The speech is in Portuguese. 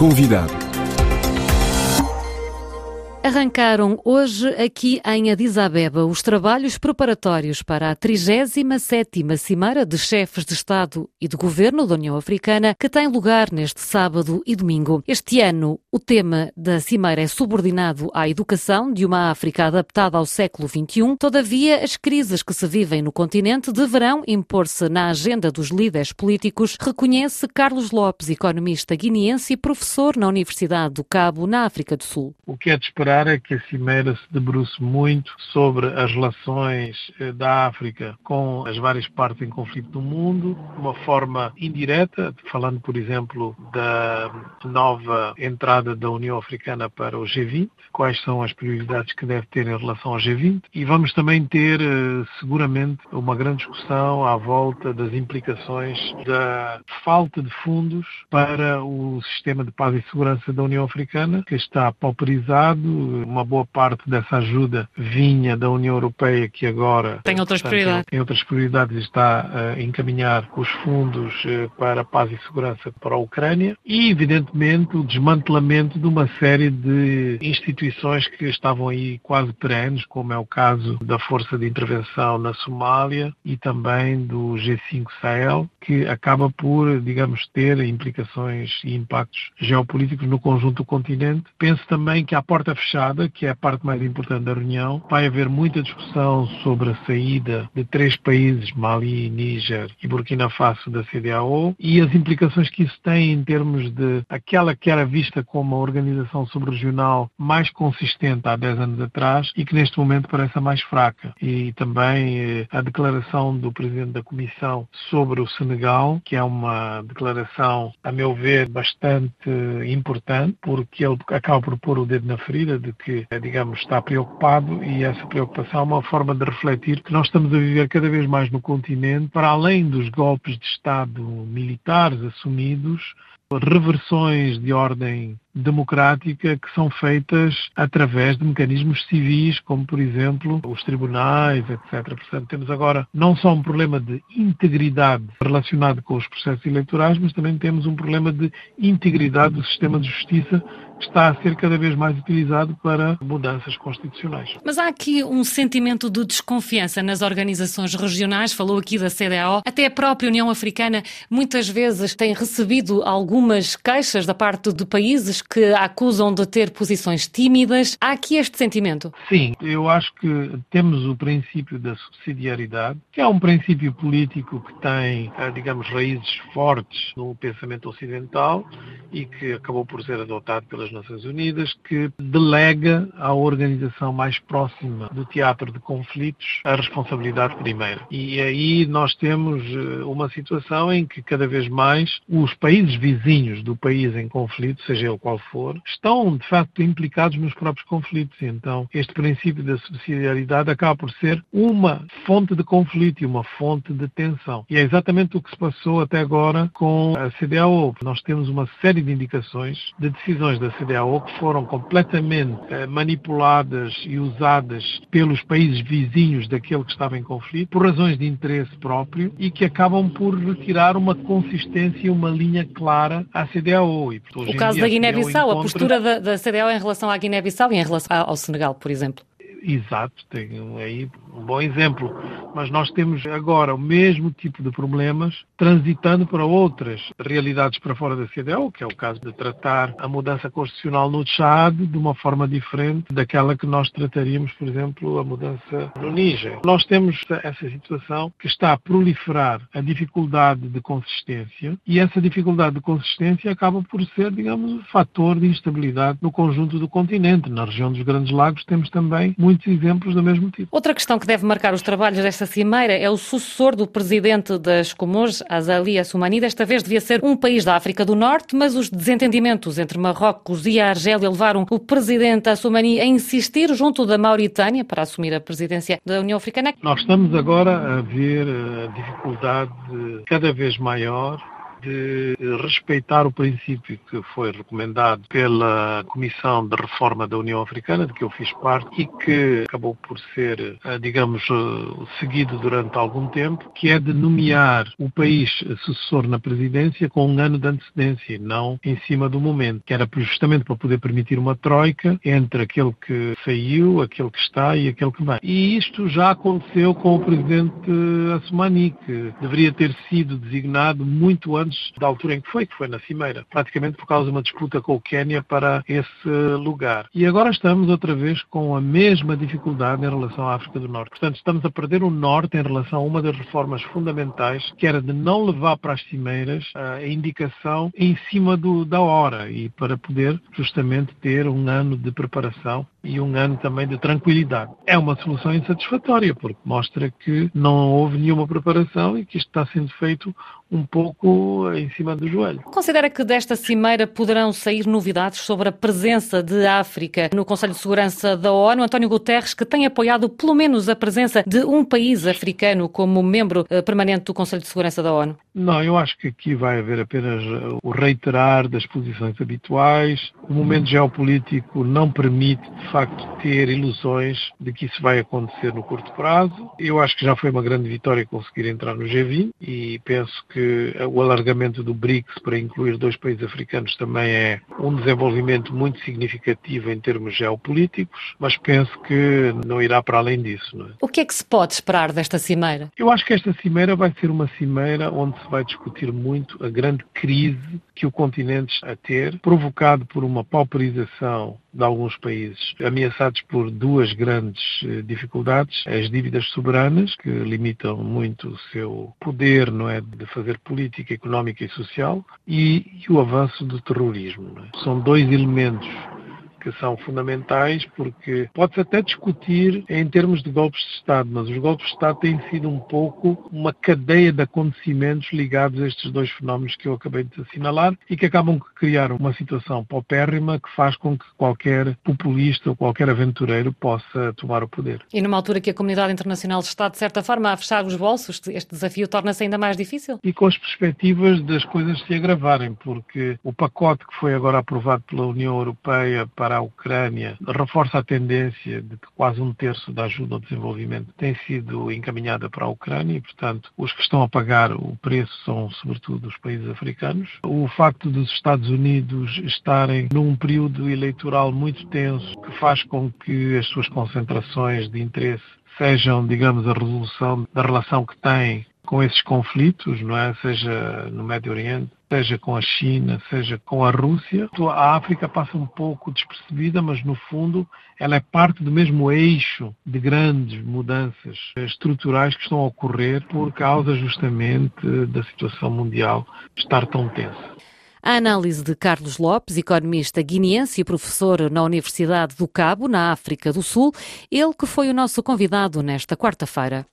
Convidado. Arrancaram hoje aqui em Addis Abeba os trabalhos preparatórios para a 37ª Cimeira de Chefes de Estado e de Governo da União Africana, que tem lugar neste sábado e domingo. Este ano, o tema da Cimeira é subordinado à educação de uma África adaptada ao século XXI. Todavia, as crises que se vivem no continente deverão impor-se na agenda dos líderes políticos, reconhece Carlos Lopes, economista guineense e professor na Universidade do Cabo, na África do Sul. O que é de esperar é que a Cimeira se debruce muito sobre as relações eh, da África com as várias partes em conflito do mundo, de uma forma indireta, falando, por exemplo, da nova entrada da União Africana para o G20, quais são as prioridades que deve ter em relação ao G20, e vamos também ter, eh, seguramente, uma grande discussão à volta das implicações da falta de fundos para o sistema de paz e segurança da União Africana, que está pauperizado, uma boa parte dessa ajuda vinha da União Europeia, que agora tem outras prioridades, tem outras prioridades está a encaminhar os fundos eh, para a paz e segurança para a Ucrânia. E, evidentemente, o desmantelamento de uma série de instituições que estavam aí quase perenes, como é o caso da Força de Intervenção na Somália e também do G5 Sahel, que acaba por, digamos, ter implicações e impactos geopolíticos no conjunto do continente. Penso também que a porta fechada, que é a parte mais importante da reunião. Vai haver muita discussão sobre a saída de três países, Mali, Níger e Burkina Faso, da CDAO e as implicações que isso tem em termos de aquela que era vista como a organização subregional mais consistente há 10 anos atrás e que neste momento parece a mais fraca. E também eh, a declaração do Presidente da Comissão sobre o Senegal, que é uma declaração, a meu ver, bastante importante, porque ele acaba por pôr o dedo na ferida de que, digamos, está preocupado e essa preocupação é uma forma de refletir que nós estamos a viver cada vez mais no continente, para além dos golpes de Estado militares assumidos, reversões de ordem democrática que são feitas através de mecanismos civis, como por exemplo os tribunais, etc. Portanto, temos agora não só um problema de integridade relacionado com os processos eleitorais, mas também temos um problema de integridade do sistema de justiça que está a ser cada vez mais utilizado para mudanças constitucionais. Mas há aqui um sentimento de desconfiança nas organizações regionais, falou aqui da CDAO, até a própria União Africana muitas vezes tem recebido algumas queixas da parte de países que a acusam de ter posições tímidas. Há aqui este sentimento? Sim, eu acho que temos o princípio da subsidiariedade, que é um princípio político que tem, eh, digamos, raízes fortes no pensamento ocidental e que acabou por ser adotado pelas Nações Unidas, que delega à organização mais próxima do teatro de conflitos a responsabilidade primeira. E aí nós temos eh, uma situação em que cada vez mais os países vizinhos do país em conflito, seja ele qual qual for, estão de facto implicados nos próprios conflitos. Então, este princípio da subsidiariedade acaba por ser uma fonte de conflito e uma fonte de tensão. E é exatamente o que se passou até agora com a CDAO. Nós temos uma série de indicações de decisões da CDAO que foram completamente eh, manipuladas e usadas pelos países vizinhos daquele que estava em conflito por razões de interesse próprio e que acabam por retirar uma consistência e uma linha clara à CDAO. E, o caso da Guiné Guiné-Bissau, a postura da, da CDAO em relação à Guiné-Bissau e em relação ao Senegal, por exemplo. Exato, tem aí um bom exemplo. Mas nós temos agora o mesmo tipo de problemas transitando para outras realidades para fora da CDAO, que é o caso de tratar a mudança constitucional no Chad de uma forma diferente daquela que nós trataríamos, por exemplo, a mudança no Níger. Nós temos essa situação que está a proliferar a dificuldade de consistência e essa dificuldade de consistência acaba por ser, digamos, um fator de instabilidade no conjunto do continente. Na região dos Grandes Lagos temos também muitos exemplos do mesmo tipo. Outra questão que deve marcar os trabalhos desta cimeira é o sucessor do presidente das Comores, Azali Assoumani. Desta vez devia ser um país da África do Norte, mas os desentendimentos entre Marrocos e a Argélia levaram o presidente Assoumani a insistir junto da Mauritânia para assumir a presidência da União Africana. Nós estamos agora a ver a dificuldade cada vez maior de respeitar o princípio que foi recomendado pela Comissão de Reforma da União Africana, de que eu fiz parte, e que acabou por ser, eh, digamos, eh, seguido durante algum tempo, que é de nomear o país sucessor na presidência com um ano de antecedência, não em cima do momento, que era justamente para poder permitir uma troika entre aquele que saiu, aquele que está e aquele que vem. E isto já aconteceu com o presidente Assumani, que deveria ter sido designado muito antes da altura em que foi, que foi na Cimeira, praticamente por causa de uma disputa com o Quênia para esse lugar. E agora estamos outra vez com a mesma dificuldade em relação à África do Norte. Portanto, estamos a perder o Norte em relação a uma das reformas fundamentais, que era de não levar para as cimeiras a indicação em cima do, da hora e para poder justamente ter um ano de preparação e um ano também de tranquilidade. É uma solução insatisfatória, porque mostra que não houve nenhuma preparação e que isto está sendo feito um pouco em cima do joelho. Considera que desta cimeira poderão sair novidades sobre a presença de África no Conselho de Segurança da ONU? António Guterres, que tem apoiado pelo menos a presença de um país africano como membro eh, permanente do Conselho de Segurança da ONU? Não, eu acho que aqui vai haver apenas eh, o reiterar das posições habituais. O momento geopolítico não permite, facto, ter ilusões de que isso vai acontecer no curto prazo. Eu acho que já foi uma grande vitória conseguir entrar no G20 e penso que o alargamento do BRICS para incluir dois países africanos também é um desenvolvimento muito significativo em termos geopolíticos, mas penso que não irá para além disso. É? O que é que se pode esperar desta cimeira? Eu acho que esta cimeira vai ser uma cimeira onde se vai discutir muito a grande crise que o continente está a ter, provocado por uma pauperização de alguns países ameaçados por duas grandes eh, dificuldades: as dívidas soberanas, que limitam muito o seu poder não é, de fazer política económica e social, e, o avanço do terrorismo. É? São dois elementos que são fundamentais, porque pode-se até discutir em termos de golpes de Estado, mas os golpes de Estado têm sido um pouco uma cadeia de acontecimentos ligados a estes dois fenómenos que eu acabei de assinalar e que acabam por criar uma situação paupérrima que faz com que qualquer populista ou qualquer aventureiro possa tomar o poder. E numa altura que a comunidade internacional está, de certa forma, a fechar os bolsos, este desafio torna-se ainda mais difícil? E com as perspectivas das coisas se agravarem, porque o pacote que foi agora aprovado pela União Europeia para para a Ucrânia reforça a tendência de que quase um terço da ajuda ao desenvolvimento tem sido encaminhada para a Ucrânia e, portanto, os que estão a pagar o preço são, sobretudo, os países africanos. O facto dos Estados Unidos estarem num período eleitoral muito tenso, que faz com que as suas concentrações de interesse sejam, digamos, a resolução da relação que têm com esses conflitos, não é? Seja no Médio Oriente, seja com a China, seja com a Rússia. A África passa um pouco despercebida, mas no fundo ela é parte do mesmo eixo de grandes mudanças estruturais que estão a ocorrer por causa justamente da situação mundial estar tão tensa. A análise de Carlos Lopes, economista guineense e professor na Universidade do Cabo, na África do Sul, ele que foi o nosso convidado nesta quarta-feira.